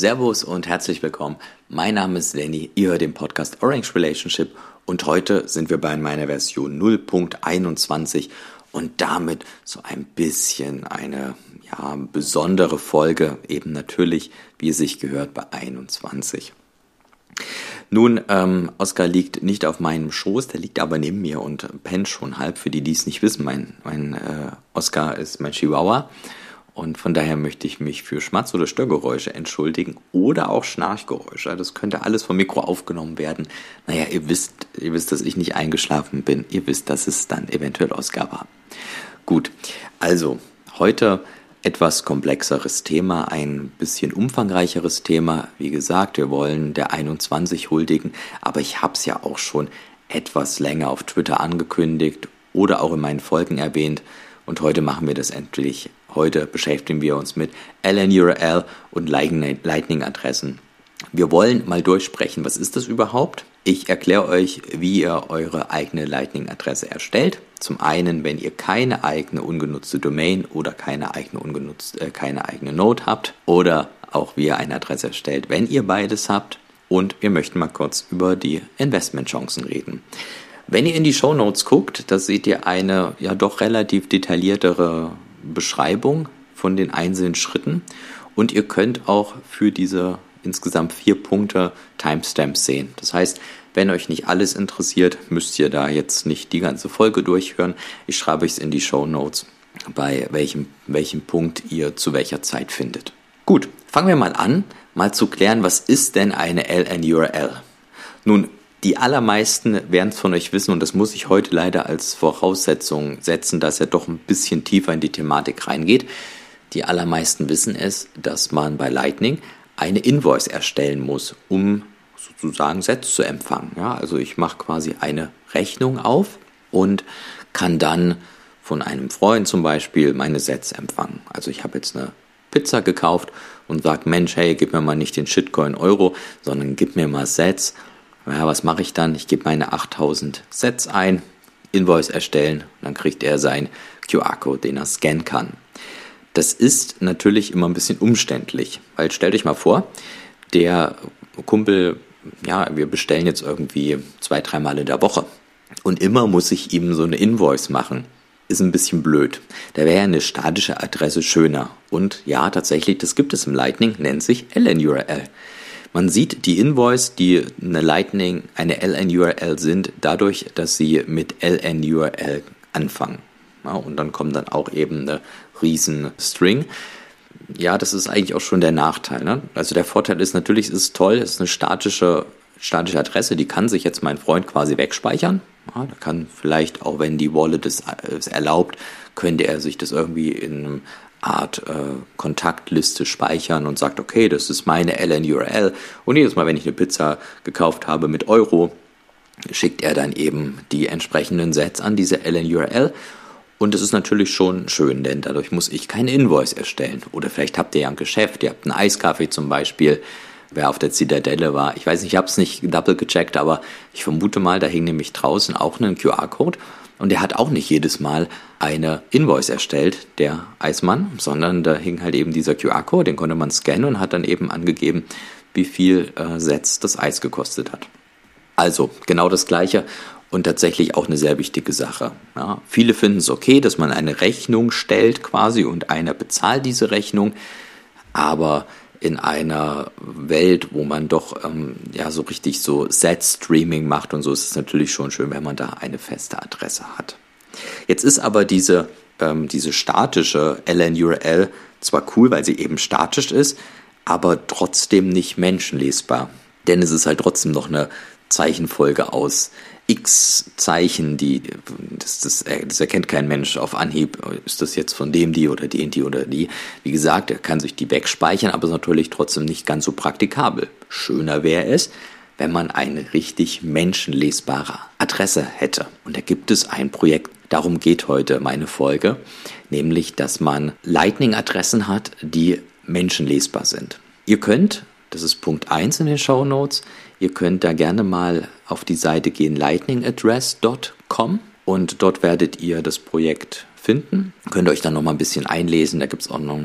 Servus und herzlich willkommen. Mein Name ist Lenny, ihr hört den Podcast Orange Relationship und heute sind wir bei meiner Version 0.21 und damit so ein bisschen eine ja, besondere Folge, eben natürlich, wie es sich gehört, bei 21. Nun, ähm, Oscar liegt nicht auf meinem Schoß, der liegt aber neben mir und pennt schon halb. Für die, die es nicht wissen, mein, mein äh, Oscar ist mein Chihuahua und von daher möchte ich mich für Schmatz- oder Störgeräusche entschuldigen oder auch Schnarchgeräusche. Das könnte alles vom Mikro aufgenommen werden. Naja, ihr wisst, ihr wisst, dass ich nicht eingeschlafen bin. Ihr wisst, dass es dann eventuell Oscar war. Gut, also heute etwas komplexeres Thema, ein bisschen umfangreicheres Thema. Wie gesagt, wir wollen der 21 huldigen, aber ich habe es ja auch schon etwas länger auf Twitter angekündigt oder auch in meinen Folgen erwähnt. Und heute machen wir das endlich. Heute beschäftigen wir uns mit LNURL und Lightning-Adressen. Wir wollen mal durchsprechen, was ist das überhaupt? Ich erkläre euch, wie ihr eure eigene Lightning-Adresse erstellt. Zum einen, wenn ihr keine eigene ungenutzte Domain oder keine eigene, ungenutzt, äh, keine eigene Node habt oder auch wie ihr eine Adresse erstellt, wenn ihr beides habt. Und wir möchten mal kurz über die Investmentchancen reden. Wenn ihr in die Show Notes guckt, da seht ihr eine ja doch relativ detailliertere Beschreibung von den einzelnen Schritten und ihr könnt auch für diese insgesamt vier Punkte Timestamps sehen. Das heißt, wenn euch nicht alles interessiert, müsst ihr da jetzt nicht die ganze Folge durchhören. Ich schreibe es in die Show Notes, bei welchem, welchem Punkt ihr zu welcher Zeit findet. Gut, fangen wir mal an, mal zu klären, was ist denn eine LNURL? Nun, die allermeisten werden es von euch wissen und das muss ich heute leider als Voraussetzung setzen, dass er doch ein bisschen tiefer in die Thematik reingeht. Die allermeisten wissen es, dass man bei Lightning eine Invoice erstellen muss, um sozusagen Sets zu empfangen. Ja, also ich mache quasi eine Rechnung auf und kann dann von einem Freund zum Beispiel meine Sets empfangen. Also ich habe jetzt eine Pizza gekauft und sage, Mensch, hey, gib mir mal nicht den Shitcoin Euro, sondern gib mir mal Sets ja, was mache ich dann? Ich gebe meine 8000 Sets ein, Invoice erstellen, dann kriegt er seinen QR-Code, den er scannen kann. Das ist natürlich immer ein bisschen umständlich, weil stellt euch mal vor, der Kumpel, ja, wir bestellen jetzt irgendwie zwei, dreimal in der Woche und immer muss ich ihm so eine Invoice machen. Ist ein bisschen blöd. Da wäre eine statische Adresse schöner. Und ja, tatsächlich, das gibt es im Lightning, nennt sich LNURL. Man sieht die Invoice, die eine Lightning, eine LNURL sind, dadurch, dass sie mit LNURL anfangen. Ja, und dann kommt dann auch eben eine riesen String. Ja, das ist eigentlich auch schon der Nachteil. Ne? Also der Vorteil ist natürlich, es ist toll, es ist eine statische, statische Adresse, die kann sich jetzt mein Freund quasi wegspeichern. Ja, da kann vielleicht, auch wenn die Wallet es, es erlaubt, könnte er sich das irgendwie in einem Art äh, Kontaktliste speichern und sagt, okay, das ist meine LNURL. Und jedes Mal, wenn ich eine Pizza gekauft habe mit Euro, schickt er dann eben die entsprechenden Sets an diese LNURL. Und das ist natürlich schon schön, denn dadurch muss ich keine Invoice erstellen. Oder vielleicht habt ihr ja ein Geschäft, ihr habt einen Eiskaffee zum Beispiel, wer auf der Zitadelle war. Ich weiß nicht, ich habe es nicht double gecheckt, aber ich vermute mal, da hing nämlich draußen auch ein QR-Code. Und er hat auch nicht jedes Mal eine Invoice erstellt, der Eismann, sondern da hing halt eben dieser QR-Code, den konnte man scannen und hat dann eben angegeben, wie viel äh, Sets das Eis gekostet hat. Also genau das gleiche und tatsächlich auch eine sehr wichtige Sache. Ja, viele finden es okay, dass man eine Rechnung stellt quasi und einer bezahlt diese Rechnung, aber in einer Welt, wo man doch ähm, ja so richtig so Set-Streaming macht und so, ist es natürlich schon schön, wenn man da eine feste Adresse hat. Jetzt ist aber diese, ähm, diese statische LNURL zwar cool, weil sie eben statisch ist, aber trotzdem nicht menschenlesbar. Denn es ist halt trotzdem noch eine Zeichenfolge aus x Zeichen, die das, das, das, erkennt kein Mensch auf Anhieb. Ist das jetzt von dem die oder die, die oder die? Wie gesagt, er kann sich die wegspeichern, aber ist natürlich trotzdem nicht ganz so praktikabel. Schöner wäre es, wenn man eine richtig menschenlesbare Adresse hätte. Und da gibt es ein Projekt, darum geht heute meine Folge, nämlich, dass man Lightning-Adressen hat, die menschenlesbar sind. Ihr könnt, das ist Punkt 1 in den Show Notes, Ihr könnt da gerne mal auf die Seite gehen, lightningaddress.com und dort werdet ihr das Projekt finden. Könnt euch dann noch mal ein bisschen einlesen. Da gibt es auch noch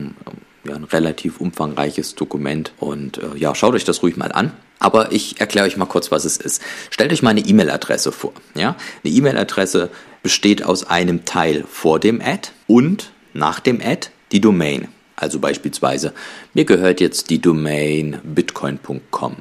ja, ein relativ umfangreiches Dokument und äh, ja, schaut euch das ruhig mal an. Aber ich erkläre euch mal kurz, was es ist. Stellt euch mal eine E-Mail-Adresse vor. Ja? Eine E-Mail-Adresse besteht aus einem Teil vor dem Ad und nach dem Ad die Domain. Also beispielsweise, mir gehört jetzt die Domain bitcoin.com.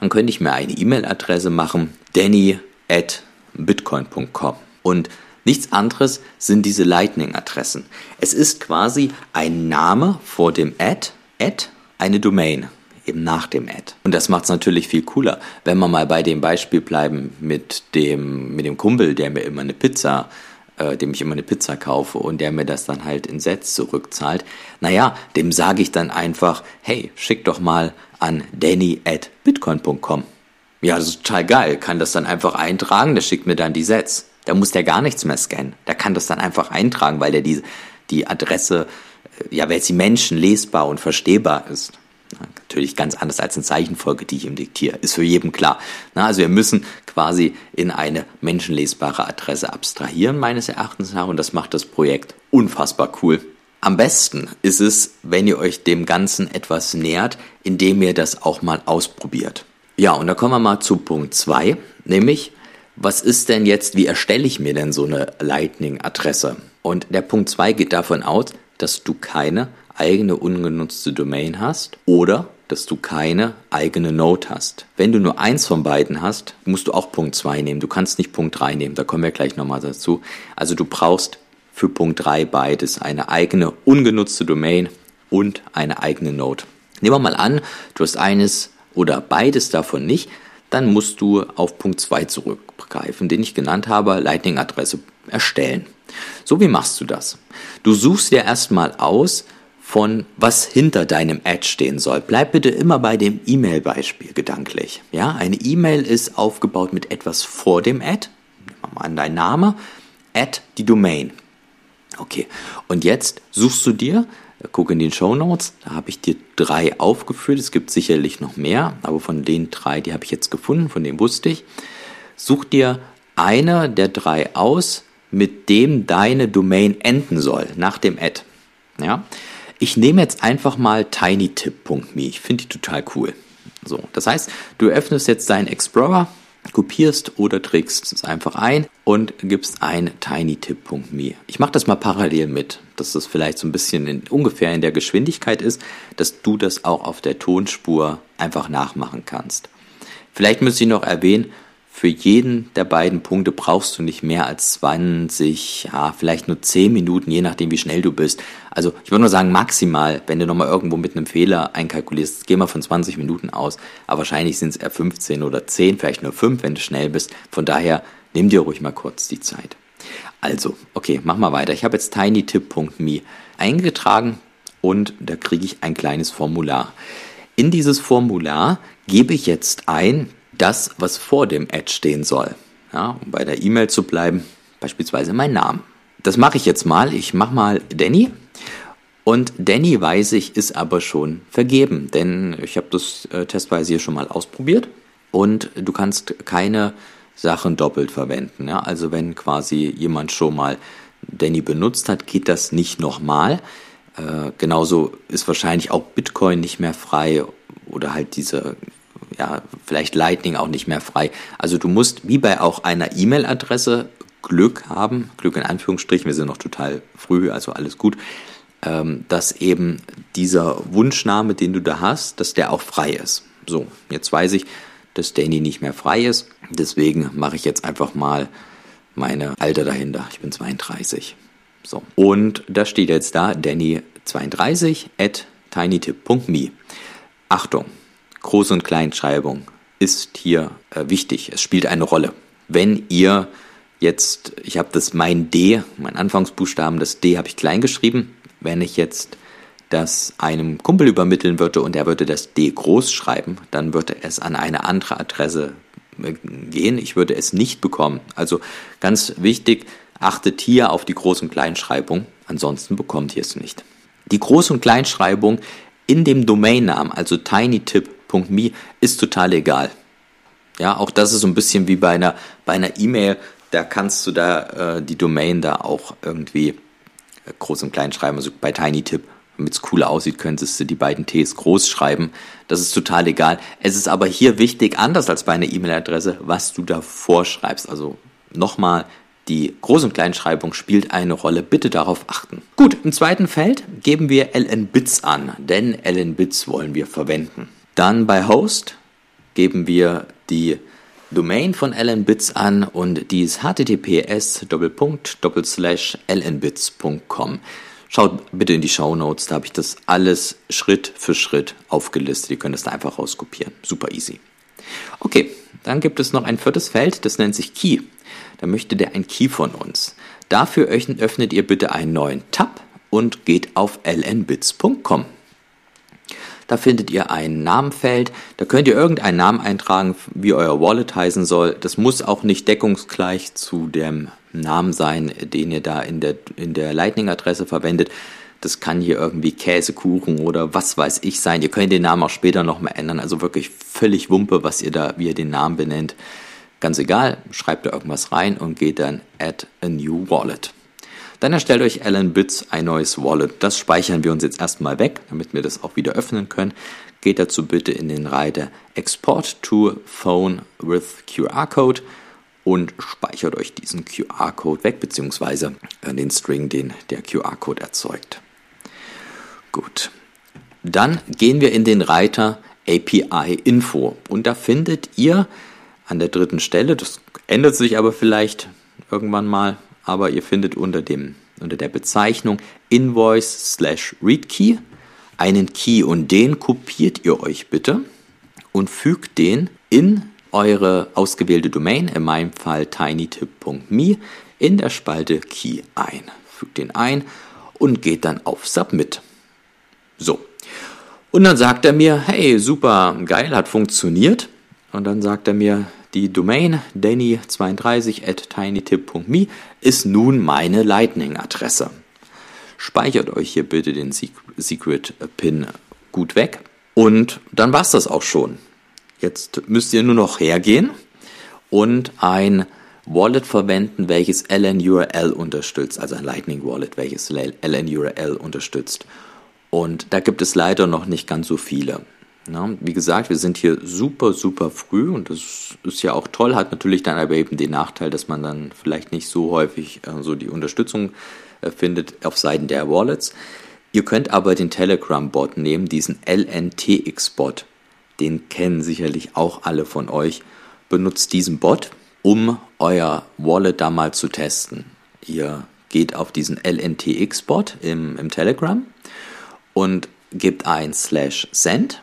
Dann könnte ich mir eine E-Mail-Adresse machen, danny at bitcoin.com. Und nichts anderes sind diese Lightning-Adressen. Es ist quasi ein Name vor dem Ad, Ad, eine Domain eben nach dem Ad. Und das macht es natürlich viel cooler, wenn wir mal bei dem Beispiel bleiben mit dem, mit dem Kumpel, der mir immer eine Pizza äh, dem ich immer eine Pizza kaufe und der mir das dann halt in Sets zurückzahlt, naja, dem sage ich dann einfach, hey, schick doch mal an danny at bitcoin.com. Ja, das ist total geil, kann das dann einfach eintragen, der schickt mir dann die Sets. Da muss der gar nichts mehr scannen. Der kann das dann einfach eintragen, weil der die, die Adresse, äh, ja, weil sie menschenlesbar und verstehbar ist. Natürlich ganz anders als eine Zeichenfolge, die ich ihm diktiere. Ist für jeden klar. Na, also wir müssen quasi in eine menschenlesbare Adresse abstrahieren, meines Erachtens nach. Und das macht das Projekt unfassbar cool. Am besten ist es, wenn ihr euch dem Ganzen etwas nähert, indem ihr das auch mal ausprobiert. Ja, und da kommen wir mal zu Punkt 2, nämlich, was ist denn jetzt, wie erstelle ich mir denn so eine Lightning-Adresse? Und der Punkt 2 geht davon aus, dass du keine eigene ungenutzte Domain hast oder dass du keine eigene Node hast. Wenn du nur eins von beiden hast, musst du auch Punkt 2 nehmen. Du kannst nicht Punkt 3 nehmen, da kommen wir gleich nochmal dazu. Also du brauchst für Punkt 3 beides, eine eigene ungenutzte Domain und eine eigene Node. Nehmen wir mal an, du hast eines oder beides davon nicht, dann musst du auf Punkt 2 zurückgreifen, den ich genannt habe, Lightning-Adresse erstellen. So, wie machst du das? Du suchst dir erstmal aus, von was hinter deinem Ad stehen soll. Bleib bitte immer bei dem E-Mail-Beispiel gedanklich. Ja, eine E-Mail ist aufgebaut mit etwas vor dem Ad. Nehmen wir mal an dein Name, Ad die Domain. Okay, und jetzt suchst du dir, guck in den Show Notes, da habe ich dir drei aufgeführt. Es gibt sicherlich noch mehr, aber von den drei, die habe ich jetzt gefunden, von denen wusste ich. Such dir eine der drei aus, mit dem deine Domain enden soll, nach dem Ad. Ja, ich nehme jetzt einfach mal tinytip.me. Ich finde die total cool. So, das heißt, du öffnest jetzt deinen Explorer, kopierst oder trägst es einfach ein und gibst ein tinytip.me. Ich mache das mal parallel mit, dass das vielleicht so ein bisschen in, ungefähr in der Geschwindigkeit ist, dass du das auch auf der Tonspur einfach nachmachen kannst. Vielleicht müsste ich noch erwähnen, für jeden der beiden Punkte brauchst du nicht mehr als 20, ja, vielleicht nur 10 Minuten, je nachdem, wie schnell du bist. Also ich würde nur sagen, maximal, wenn du nochmal irgendwo mit einem Fehler einkalkulierst, geh mal von 20 Minuten aus, aber wahrscheinlich sind es eher 15 oder 10, vielleicht nur 5, wenn du schnell bist. Von daher, nimm dir ruhig mal kurz die Zeit. Also, okay, mach mal weiter. Ich habe jetzt tinytip.me eingetragen und da kriege ich ein kleines Formular. In dieses Formular gebe ich jetzt ein, das, was vor dem Ad stehen soll. Ja, um bei der E-Mail zu bleiben, beispielsweise mein Name. Das mache ich jetzt mal. Ich mache mal Danny. Und Danny, weiß ich, ist aber schon vergeben, denn ich habe das äh, testweise hier schon mal ausprobiert und du kannst keine Sachen doppelt verwenden. Ja? Also wenn quasi jemand schon mal Danny benutzt hat, geht das nicht nochmal. Äh, genauso ist wahrscheinlich auch Bitcoin nicht mehr frei oder halt diese ja, vielleicht Lightning auch nicht mehr frei. Also du musst wie bei auch einer E-Mail-Adresse Glück haben, Glück in Anführungsstrichen, wir sind noch total früh, also alles gut, ähm, dass eben dieser Wunschname, den du da hast, dass der auch frei ist. So, jetzt weiß ich, dass Danny nicht mehr frei ist, deswegen mache ich jetzt einfach mal meine Alter dahinter. Ich bin 32. So, und da steht jetzt da Danny32 at tinytip.me. Achtung, Groß- und Kleinschreibung ist hier äh, wichtig. Es spielt eine Rolle. Wenn ihr jetzt, ich habe das mein D, mein Anfangsbuchstaben, das D habe ich klein geschrieben. Wenn ich jetzt das einem Kumpel übermitteln würde und er würde das D groß schreiben, dann würde es an eine andere Adresse äh, gehen. Ich würde es nicht bekommen. Also ganz wichtig, achtet hier auf die Groß- und Kleinschreibung, ansonsten bekommt ihr es nicht. Die Groß- und Kleinschreibung in dem Domainnamen, also tinytip .me ist total egal. Ja, auch das ist so ein bisschen wie bei einer bei einer E-Mail, da kannst du da äh, die Domain da auch irgendwie äh, groß und klein schreiben, also bei tinytip damit es cooler aussieht, könntest du die beiden Ts groß schreiben. Das ist total egal. Es ist aber hier wichtig, anders als bei einer E-Mail-Adresse, was du da vorschreibst. Also nochmal, die Groß- und Kleinschreibung spielt eine Rolle. Bitte darauf achten. Gut, im zweiten Feld geben wir ln-Bits an, denn ln-Bits wollen wir verwenden. Dann bei Host geben wir die Domain von lnbits an und die ist https lnbits.com. Schaut bitte in die Show Notes, da habe ich das alles Schritt für Schritt aufgelistet. Ihr könnt es da einfach rauskopieren. Super easy. Okay, dann gibt es noch ein viertes Feld, das nennt sich Key. Da möchte der ein Key von uns. Dafür öffnet ihr bitte einen neuen Tab und geht auf lnbits.com. Da findet ihr ein Namenfeld. Da könnt ihr irgendeinen Namen eintragen, wie euer Wallet heißen soll. Das muss auch nicht deckungsgleich zu dem Namen sein, den ihr da in der, in der Lightning-Adresse verwendet. Das kann hier irgendwie Käsekuchen oder was weiß ich sein. Ihr könnt den Namen auch später nochmal ändern. Also wirklich völlig Wumpe, was ihr da, wie ihr den Namen benennt. Ganz egal, schreibt da irgendwas rein und geht dann add a new wallet. Dann erstellt euch Alan Bits ein neues Wallet. Das speichern wir uns jetzt erstmal weg, damit wir das auch wieder öffnen können. Geht dazu bitte in den Reiter Export to Phone with QR Code und speichert euch diesen QR-Code weg, beziehungsweise den String, den der QR-Code erzeugt. Gut. Dann gehen wir in den Reiter API Info und da findet ihr an der dritten Stelle, das ändert sich aber vielleicht irgendwann mal, aber ihr findet unter, dem, unter der Bezeichnung Invoice slash ReadKey einen Key und den kopiert ihr euch bitte und fügt den in eure ausgewählte Domain, in meinem Fall tinytip.me, in der Spalte Key ein. Fügt den ein und geht dann auf Submit. So. Und dann sagt er mir, hey, super, geil, hat funktioniert. Und dann sagt er mir, die Domain danny32 at tinytip.me ist nun meine Lightning-Adresse. Speichert euch hier bitte den Secret Pin gut weg. Und dann war es das auch schon. Jetzt müsst ihr nur noch hergehen und ein Wallet verwenden, welches LNURL unterstützt, also ein Lightning Wallet, welches LNURL unterstützt. Und da gibt es leider noch nicht ganz so viele. Na, wie gesagt, wir sind hier super, super früh und das ist ja auch toll, hat natürlich dann aber eben den Nachteil, dass man dann vielleicht nicht so häufig äh, so die Unterstützung äh, findet auf Seiten der Wallets. Ihr könnt aber den Telegram-Bot nehmen, diesen LNTX-Bot. Den kennen sicherlich auch alle von euch. Benutzt diesen Bot, um euer Wallet da mal zu testen. Ihr geht auf diesen LNTX-Bot im, im Telegram und gebt ein slash send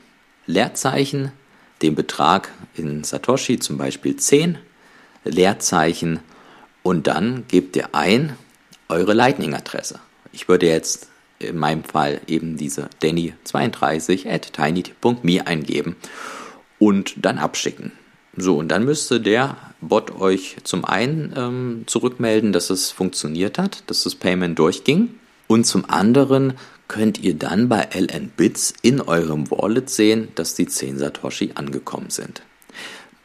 Leerzeichen, den Betrag in Satoshi, zum Beispiel 10, Leerzeichen und dann gebt ihr ein eure Lightning-Adresse. Ich würde jetzt in meinem Fall eben diese Danny32 at tiny.me eingeben und dann abschicken. So, und dann müsste der Bot euch zum einen ähm, zurückmelden, dass es funktioniert hat, dass das Payment durchging. Und zum anderen könnt ihr dann bei LN Bits in eurem Wallet sehen, dass die 10 Satoshi angekommen sind.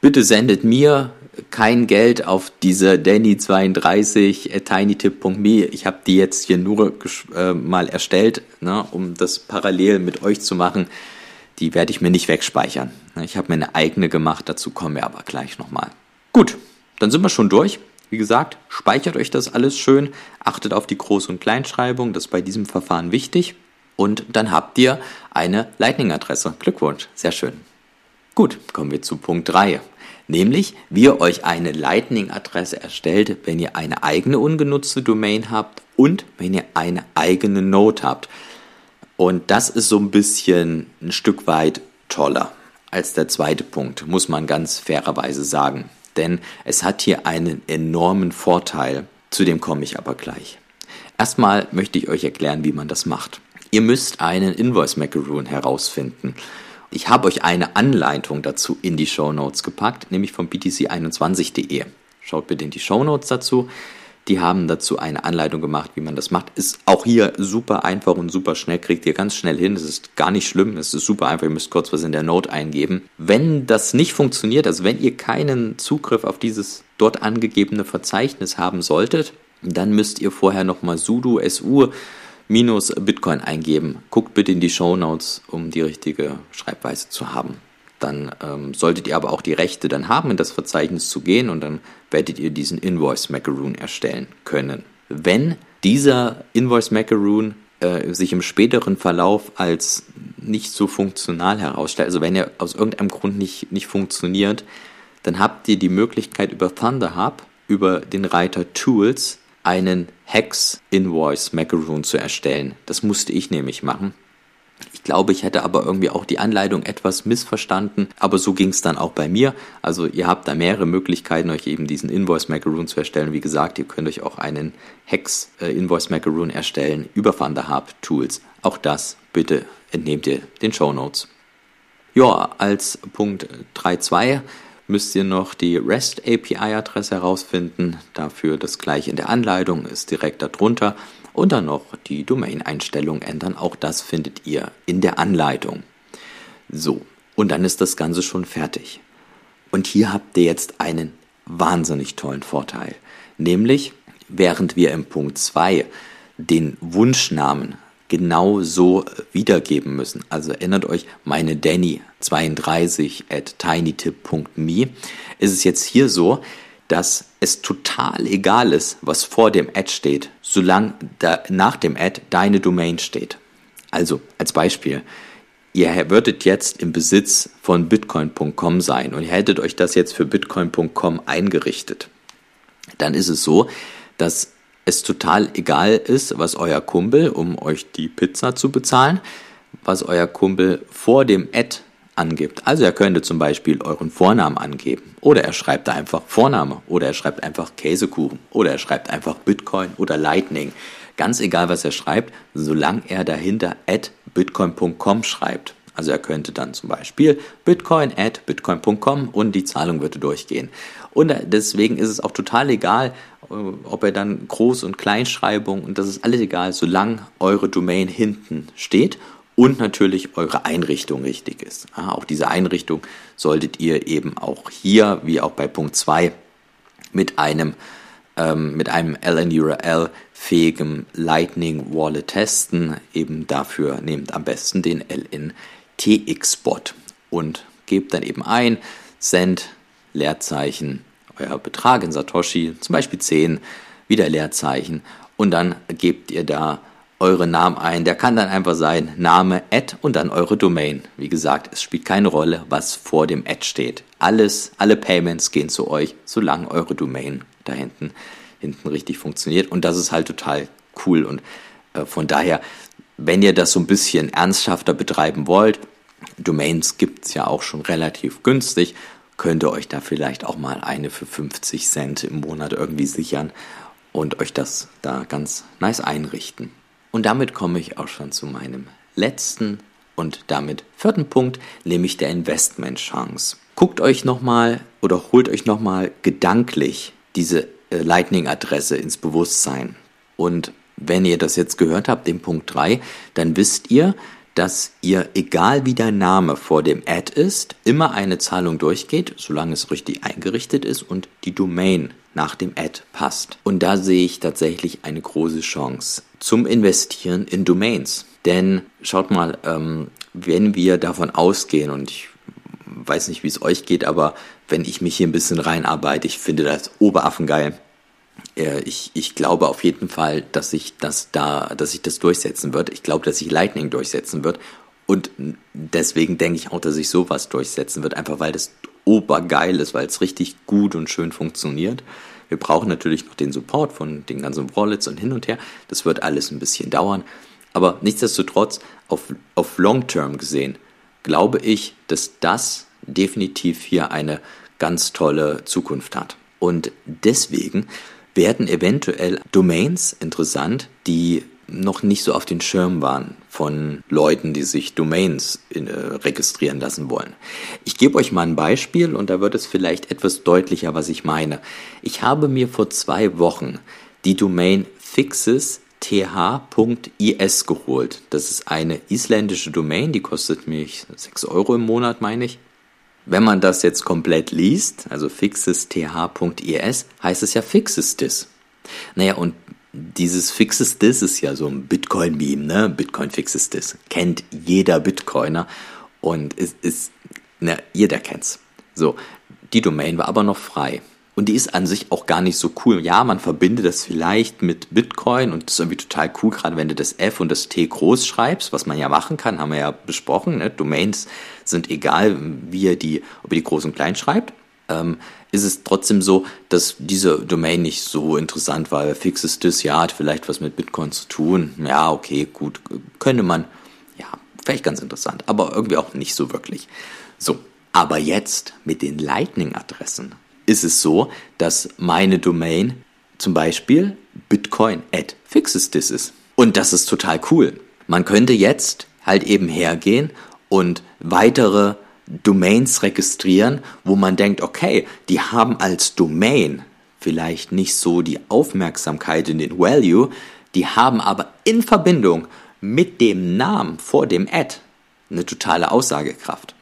Bitte sendet mir kein Geld auf diese Danny32 tinytip.me. Ich habe die jetzt hier nur äh, mal erstellt, ne, um das parallel mit euch zu machen. Die werde ich mir nicht wegspeichern. Ich habe mir eine eigene gemacht, dazu kommen wir aber gleich nochmal. Gut, dann sind wir schon durch. Wie gesagt, speichert euch das alles schön, achtet auf die Groß- und Kleinschreibung, das ist bei diesem Verfahren wichtig. Und dann habt ihr eine Lightning-Adresse. Glückwunsch, sehr schön. Gut, kommen wir zu Punkt 3. Nämlich, wie ihr euch eine Lightning-Adresse erstellt, wenn ihr eine eigene ungenutzte Domain habt und wenn ihr eine eigene Node habt. Und das ist so ein bisschen ein Stück weit toller als der zweite Punkt, muss man ganz fairerweise sagen denn es hat hier einen enormen Vorteil, zu dem komme ich aber gleich. Erstmal möchte ich euch erklären, wie man das macht. Ihr müsst einen Invoice Macaroon herausfinden. Ich habe euch eine Anleitung dazu in die Show Notes gepackt, nämlich von btc21.de. Schaut bitte in die Show Notes dazu. Die haben dazu eine Anleitung gemacht, wie man das macht. Ist auch hier super einfach und super schnell, kriegt ihr ganz schnell hin. Es ist gar nicht schlimm, es ist super einfach, ihr müsst kurz was in der Note eingeben. Wenn das nicht funktioniert, also wenn ihr keinen Zugriff auf dieses dort angegebene Verzeichnis haben solltet, dann müsst ihr vorher nochmal sudo su minus Bitcoin eingeben. Guckt bitte in die Show Notes, um die richtige Schreibweise zu haben. Dann ähm, solltet ihr aber auch die Rechte dann haben, in das Verzeichnis zu gehen und dann werdet ihr diesen Invoice Macaroon erstellen können. Wenn dieser Invoice Macaroon äh, sich im späteren Verlauf als nicht so funktional herausstellt, also wenn er aus irgendeinem Grund nicht, nicht funktioniert, dann habt ihr die Möglichkeit über ThunderHub, über den Reiter Tools, einen Hex Invoice Macaroon zu erstellen. Das musste ich nämlich machen. Ich glaube, ich hätte aber irgendwie auch die Anleitung etwas missverstanden, aber so ging es dann auch bei mir. Also ihr habt da mehrere Möglichkeiten, euch eben diesen Invoice Macaroon zu erstellen. Wie gesagt, ihr könnt euch auch einen Hex äh, Invoice Macaroon erstellen über Thunderhub Tools. Auch das bitte entnehmt ihr den Show Notes. Ja, als Punkt 3.2 müsst ihr noch die REST API Adresse herausfinden. Dafür das gleiche in der Anleitung ist direkt darunter und dann noch die Domain-Einstellung ändern. Auch das findet ihr in der Anleitung. So, und dann ist das Ganze schon fertig. Und hier habt ihr jetzt einen wahnsinnig tollen Vorteil. Nämlich, während wir im Punkt 2 den Wunschnamen genau so wiedergeben müssen. Also erinnert euch, meine Danny 32 at tinytip.me ist es jetzt hier so, dass es total egal ist, was vor dem Ad steht, solange da nach dem Ad deine Domain steht. Also als Beispiel, ihr würdet jetzt im Besitz von bitcoin.com sein und ihr hättet euch das jetzt für bitcoin.com eingerichtet. Dann ist es so, dass es total egal ist, was euer Kumpel, um euch die Pizza zu bezahlen, was euer Kumpel vor dem Ad angibt. Also er könnte zum Beispiel euren Vornamen angeben oder er schreibt einfach Vorname oder er schreibt einfach Käsekuchen oder er schreibt einfach Bitcoin oder Lightning. Ganz egal, was er schreibt, solange er dahinter at bitcoin.com schreibt. Also er könnte dann zum Beispiel bitcoin at bitcoin.com und die Zahlung würde durchgehen. Und deswegen ist es auch total egal, äh, ob er dann Groß- und Kleinschreibung und das ist alles egal, solange eure Domain hinten steht und natürlich eure Einrichtung richtig ist. Auch diese Einrichtung solltet ihr eben auch hier, wie auch bei Punkt 2, mit einem, ähm, mit einem LNURL fähigen Lightning Wallet testen. Eben dafür nehmt am besten den LNTX-Bot und gebt dann eben ein, Send, Leerzeichen, euer Betrag in Satoshi, zum Beispiel 10, wieder Leerzeichen und dann gebt ihr da eure Namen ein. Der kann dann einfach sein Name, Ad und dann eure Domain. Wie gesagt, es spielt keine Rolle, was vor dem Ad steht. Alles, alle Payments gehen zu euch, solange eure Domain da hinten, hinten richtig funktioniert. Und das ist halt total cool. Und äh, von daher, wenn ihr das so ein bisschen ernsthafter betreiben wollt, Domains gibt es ja auch schon relativ günstig, könnt ihr euch da vielleicht auch mal eine für 50 Cent im Monat irgendwie sichern und euch das da ganz nice einrichten. Und damit komme ich auch schon zu meinem letzten und damit vierten Punkt, nämlich der Investmentchance. Guckt euch nochmal oder holt euch nochmal gedanklich diese äh, Lightning-Adresse ins Bewusstsein. Und wenn ihr das jetzt gehört habt, den Punkt 3, dann wisst ihr, dass ihr, egal wie der Name vor dem Ad ist, immer eine Zahlung durchgeht, solange es richtig eingerichtet ist und die Domain nach dem Ad passt. Und da sehe ich tatsächlich eine große Chance zum Investieren in Domains. Denn schaut mal, ähm, wenn wir davon ausgehen, und ich weiß nicht, wie es euch geht, aber wenn ich mich hier ein bisschen reinarbeite, ich finde das oberaffengeil. Ich, ich glaube auf jeden Fall, dass sich das da, dass sich das durchsetzen wird. Ich glaube, dass sich Lightning durchsetzen wird. Und deswegen denke ich auch, dass sich sowas durchsetzen wird, einfach weil das obergeil ist, weil es richtig gut und schön funktioniert. Wir brauchen natürlich noch den Support von den ganzen Wallets und hin und her. Das wird alles ein bisschen dauern. Aber nichtsdestotrotz, auf, auf Long Term gesehen, glaube ich, dass das definitiv hier eine ganz tolle Zukunft hat. Und deswegen werden eventuell Domains interessant, die noch nicht so auf den Schirm waren von Leuten, die sich Domains in, äh, registrieren lassen wollen. Ich gebe euch mal ein Beispiel und da wird es vielleicht etwas deutlicher, was ich meine. Ich habe mir vor zwei Wochen die Domain fixes th.is geholt. Das ist eine isländische Domain, die kostet mich 6 Euro im Monat, meine ich. Wenn man das jetzt komplett liest, also fixes th.is, heißt es ja fixes dis. Naja, und dieses Fixes This ist ja so ein Bitcoin-Meme, ne? Bitcoin Fixes This. Kennt jeder Bitcoiner und es ist, ne, jeder kennt's. So, die Domain war aber noch frei. Und die ist an sich auch gar nicht so cool. Ja, man verbindet das vielleicht mit Bitcoin und das ist irgendwie total cool, gerade wenn du das F und das T groß schreibst, was man ja machen kann, haben wir ja besprochen. Ne? Domains sind egal, wie ihr die, ob ihr die groß und klein schreibt. Ähm, ist es trotzdem so, dass diese Domain nicht so interessant war. Fixes das, ja, hat vielleicht was mit Bitcoin zu tun. Ja, okay, gut, könnte man, ja, vielleicht ganz interessant, aber irgendwie auch nicht so wirklich. So, aber jetzt mit den Lightning-Adressen ist es so, dass meine Domain zum Beispiel Bitcoin at fixestis ist. Und das ist total cool. Man könnte jetzt halt eben hergehen und weitere Domains registrieren, wo man denkt, okay, die haben als Domain vielleicht nicht so die Aufmerksamkeit in den Value, die haben aber in Verbindung mit dem Namen vor dem Ad eine totale Aussagekraft.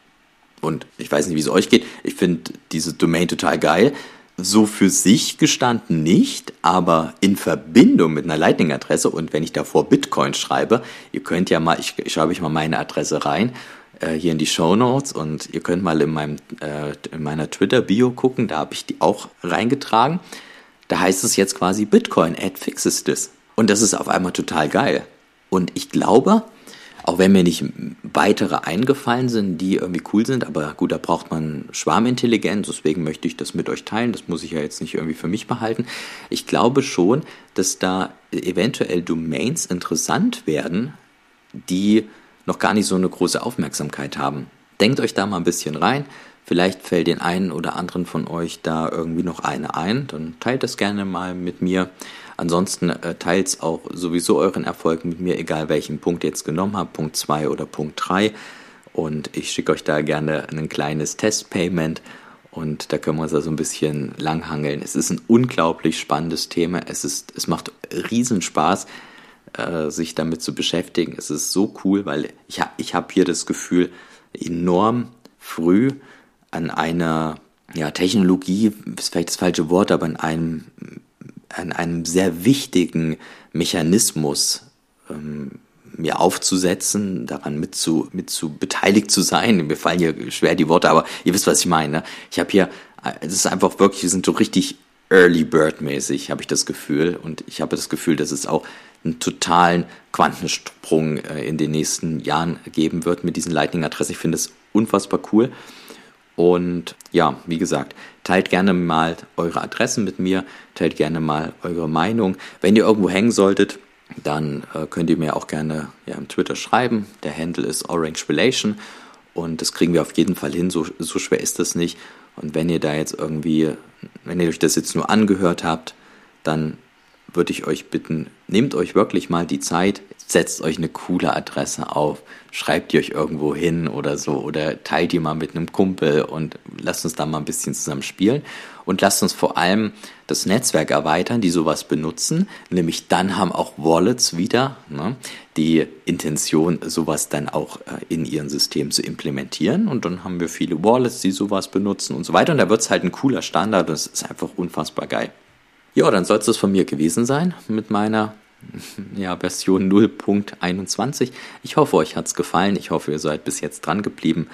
Und ich weiß nicht, wie es euch geht. Ich finde diese Domain total geil. So für sich gestanden nicht, aber in Verbindung mit einer Lightning-Adresse und wenn ich davor Bitcoin schreibe, ihr könnt ja mal, ich, schreibe ich mal meine Adresse rein, äh, hier in die Show Notes und ihr könnt mal in, meinem, äh, in meiner Twitter-Bio gucken, da habe ich die auch reingetragen. Da heißt es jetzt quasi Bitcoin at fixes this. Und das ist auf einmal total geil. Und ich glaube, auch wenn mir nicht weitere eingefallen sind, die irgendwie cool sind, aber gut, da braucht man Schwarmintelligenz, deswegen möchte ich das mit euch teilen. Das muss ich ja jetzt nicht irgendwie für mich behalten. Ich glaube schon, dass da eventuell Domains interessant werden, die noch gar nicht so eine große Aufmerksamkeit haben. Denkt euch da mal ein bisschen rein. Vielleicht fällt den einen oder anderen von euch da irgendwie noch eine ein. Dann teilt das gerne mal mit mir. Ansonsten äh, teilt auch sowieso euren Erfolg mit mir, egal welchen Punkt ihr jetzt genommen habt, Punkt 2 oder Punkt 3. Und ich schicke euch da gerne ein kleines Testpayment und da können wir uns da so ein bisschen langhangeln. Es ist ein unglaublich spannendes Thema. Es, ist, es macht Riesenspaß, äh, sich damit zu beschäftigen. Es ist so cool, weil ich, ich habe hier das Gefühl, enorm früh an einer ja, Technologie, ist vielleicht das falsche Wort, aber an einem an einem sehr wichtigen Mechanismus ähm, mir aufzusetzen, daran mit zu, mit zu beteiligt zu sein. Mir fallen hier schwer die Worte, aber ihr wisst, was ich meine. Ne? Ich habe hier, es ist einfach wirklich, wir sind so richtig Early Bird mäßig, habe ich das Gefühl. Und ich habe das Gefühl, dass es auch einen totalen Quantensprung äh, in den nächsten Jahren geben wird mit diesen Lightning-Adressen. Ich finde es unfassbar cool. Und ja, wie gesagt, teilt gerne mal eure Adressen mit mir, teilt gerne mal eure Meinung. Wenn ihr irgendwo hängen solltet, dann äh, könnt ihr mir auch gerne ja, im Twitter schreiben. Der Handle ist Orange Relation und das kriegen wir auf jeden Fall hin. So, so schwer ist das nicht. Und wenn ihr da jetzt irgendwie, wenn ihr euch das jetzt nur angehört habt, dann würde ich euch bitten, nehmt euch wirklich mal die Zeit, setzt euch eine coole Adresse auf, schreibt die euch irgendwo hin oder so oder teilt die mal mit einem Kumpel und lasst uns da mal ein bisschen zusammen spielen und lasst uns vor allem das Netzwerk erweitern, die sowas benutzen. Nämlich dann haben auch Wallets wieder ne, die Intention, sowas dann auch äh, in ihren System zu implementieren. Und dann haben wir viele Wallets, die sowas benutzen und so weiter. Und da wird es halt ein cooler Standard. Das ist einfach unfassbar geil. Ja, dann soll es das von mir gewesen sein mit meiner ja, Version 0.21. Ich hoffe, euch hat es gefallen. Ich hoffe, ihr seid bis jetzt dran geblieben.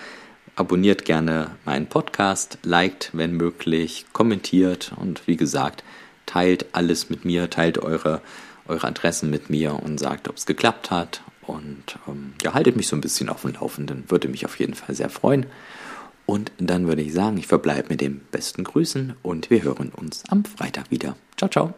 Abonniert gerne meinen Podcast, liked, wenn möglich, kommentiert und wie gesagt, teilt alles mit mir, teilt eure, eure Adressen mit mir und sagt, ob es geklappt hat. Und ähm, ja, haltet mich so ein bisschen auf dem Laufenden. Würde mich auf jeden Fall sehr freuen. Und dann würde ich sagen, ich verbleibe mit den besten Grüßen und wir hören uns am Freitag wieder. Ciao, ciao.